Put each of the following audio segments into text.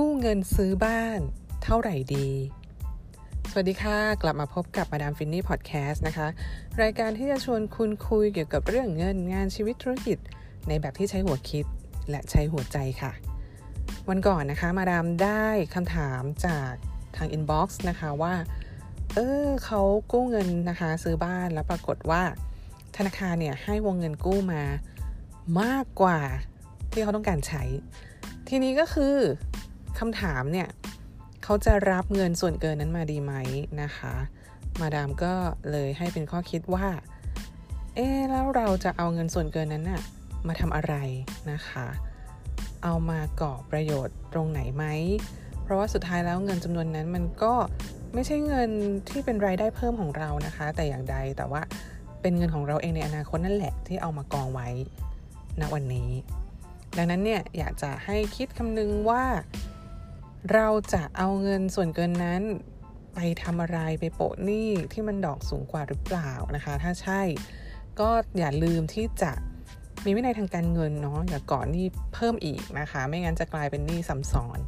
กู้เงินซื้อบ้านเท่าไหร่ดี สวัสดีค่ะ กลับมาพบกับมาดามฟินนี่พอดแคสต์นะคะ รายการที่จะชวนคุณคุยเกี่ยวกับเรื่องเงินงานชีวิตธุรกิจ ในแบบที่ใช้หัวคิดและใช้หัวใจค่ะ วันก่อนนะคะมาดามได้คำถามจากทางอินบ็อกซ์นะคะว่า เออเขากู้เงินนะคะซื้อบ้านแล้วปรากฏว่า ธนาคารเนี่ยให้วงเงินกู้มามากกว่าที่เขาต้องการใช้ ทีนี้ก็คือ คำถามเนี่ยเขาจะรับเงินส่วนเกินนั้นมาดีไหมนะคะ มาดามก็เลยให้เป็นข้อคิดว่า เอ๊แล้วเราจะเอาเงินส่วนเกินนั้นน่ะมาทำอะไรนะคะ เอามาก่อประโยชน์ตรงไหนไหม เพราะว่าสุดท้ายแล้วเงินจำนวนนั้นมันก็ไม่ใช่เงินที่เป็นรายได้เพิ่มของเรานะคะ แต่อย่างใดแต่ว่าเป็นเงินของเราเองในอนาคตนั่นแหละที่เอามากองไว้ณวันนี้ ดังนั้นเนี่ยอยากจะให้คิดคำนึงว่า เราจะเอาเงินส่วนเกินนั้นไปทำอะไรไปโปะหนี้ที่มันดอกสูงกว่าหรือเปล่านะคะ ถ้าใช่ก็อย่าลืมที่จะมีวินัยทางการเงินเนาะอย่าก่อนหนี้เพิ่มอีกนะคะ ไม่งั้นจะกลายเป็นหนี้ซ้ำซ้อน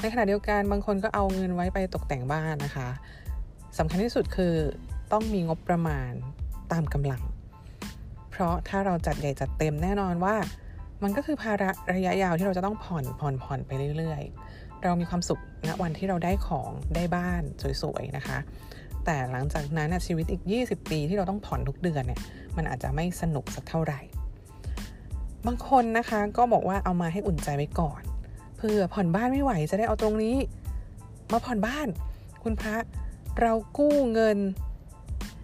ในขณะเดียวกันบางคนก็เอาเงินไว้ไปตกแต่งบ้านนะคะสำคัญที่สุดคือต้องมีงบประมาณตามกำลัง เพราะถ้าเราจัดใหญ่จัดเต็มแน่นอนว่า มันก็คือภาระระยะยาวที่เราจะต้องผ่อนผ่อนผ่อนไปเรื่อยๆ เรามีความสุขณวันที่เราได้ของได้บ้านสวยๆนะคะ แต่หลังจากนั้นชีวิตอีก 20 ปีที่เราต้องผ่อนทุกเดือนเนี่ยมันอาจจะไม่สนุกสักเท่าไหร่ บางคนนะคะก็บอกว่าเอามาให้อุ่นใจไว้ก่อน เพื่อผ่อนบ้านไม่ไหวจะได้เอาตรงนี้ มาผ่อนบ้าน คุณพระเรากู้เงิน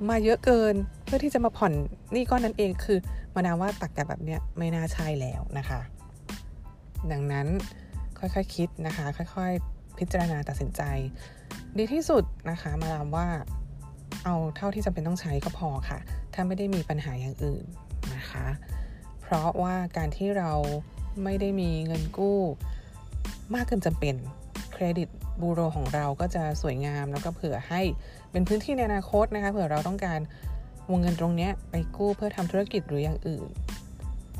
มาเยอะเกินเพื่อที่จะมาผ่อนนี่ก้อนนั้นเองคือมานาว่าตักแต่แบบเนี้ยไม่น่าใช่แล้วนะคะ ดังนั้น ค่อยๆคคิดนะคะ ค่อย ๆ พิจารณาตัดสินใจ ดีที่สุดนะคะ มาดามว่าเอาเท่าที่จำเป็นต้องใช้ก็พอค่ะ ถ้าไม่ได้มีปัญหาอย่างอื่นนะคะ เพราะว่าการที่เราไม่ได้มีเงินกู้ มากเกินจำเป็นเครดิตบูโรของเราก็จะสวยงามแล้วก็เผื่อให้เป็นพื้นที่ในอนาคตนะคะ เผื่อเราต้องการวงเงินตรงนี้ไปกู้เพื่อทำธุรกิจหรืออย่างอื่น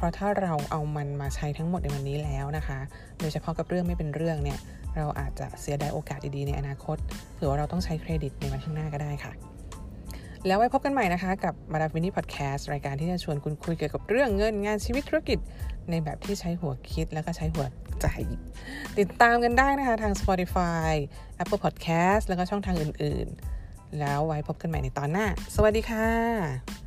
ราะถ้าเราเอามันมาใช้ทั้งหมดในวันนี้แล้วนะคะ โดยเฉพาะกับเรื่องไม่เป็นเรื่องเนี่ย เราอาจจะเสียดายโอกาสดีๆในอนาคตเผื่อว่าเราต้องใช้เครดิตในวันข้างหน้าก็ได้ค่ะ แล้วไว้พบกันใหม่นะคะ กับมาดามวินนี่พอดแคสต์รายการที่จะชวนคุณคุยเกี่ยวกับเรื่องเงินงานชีวิตธุรกิจ ในแบบที่ใช้หัวคิดแล้วก็ใช้หัวใจ ติดตามกันได้นะคะทาง Spotify Apple Podcast แล้วก็ช่องทางอื่นๆ แล้วไว้พบกันใหม่ในตอนหน้า สวัสดีค่ะ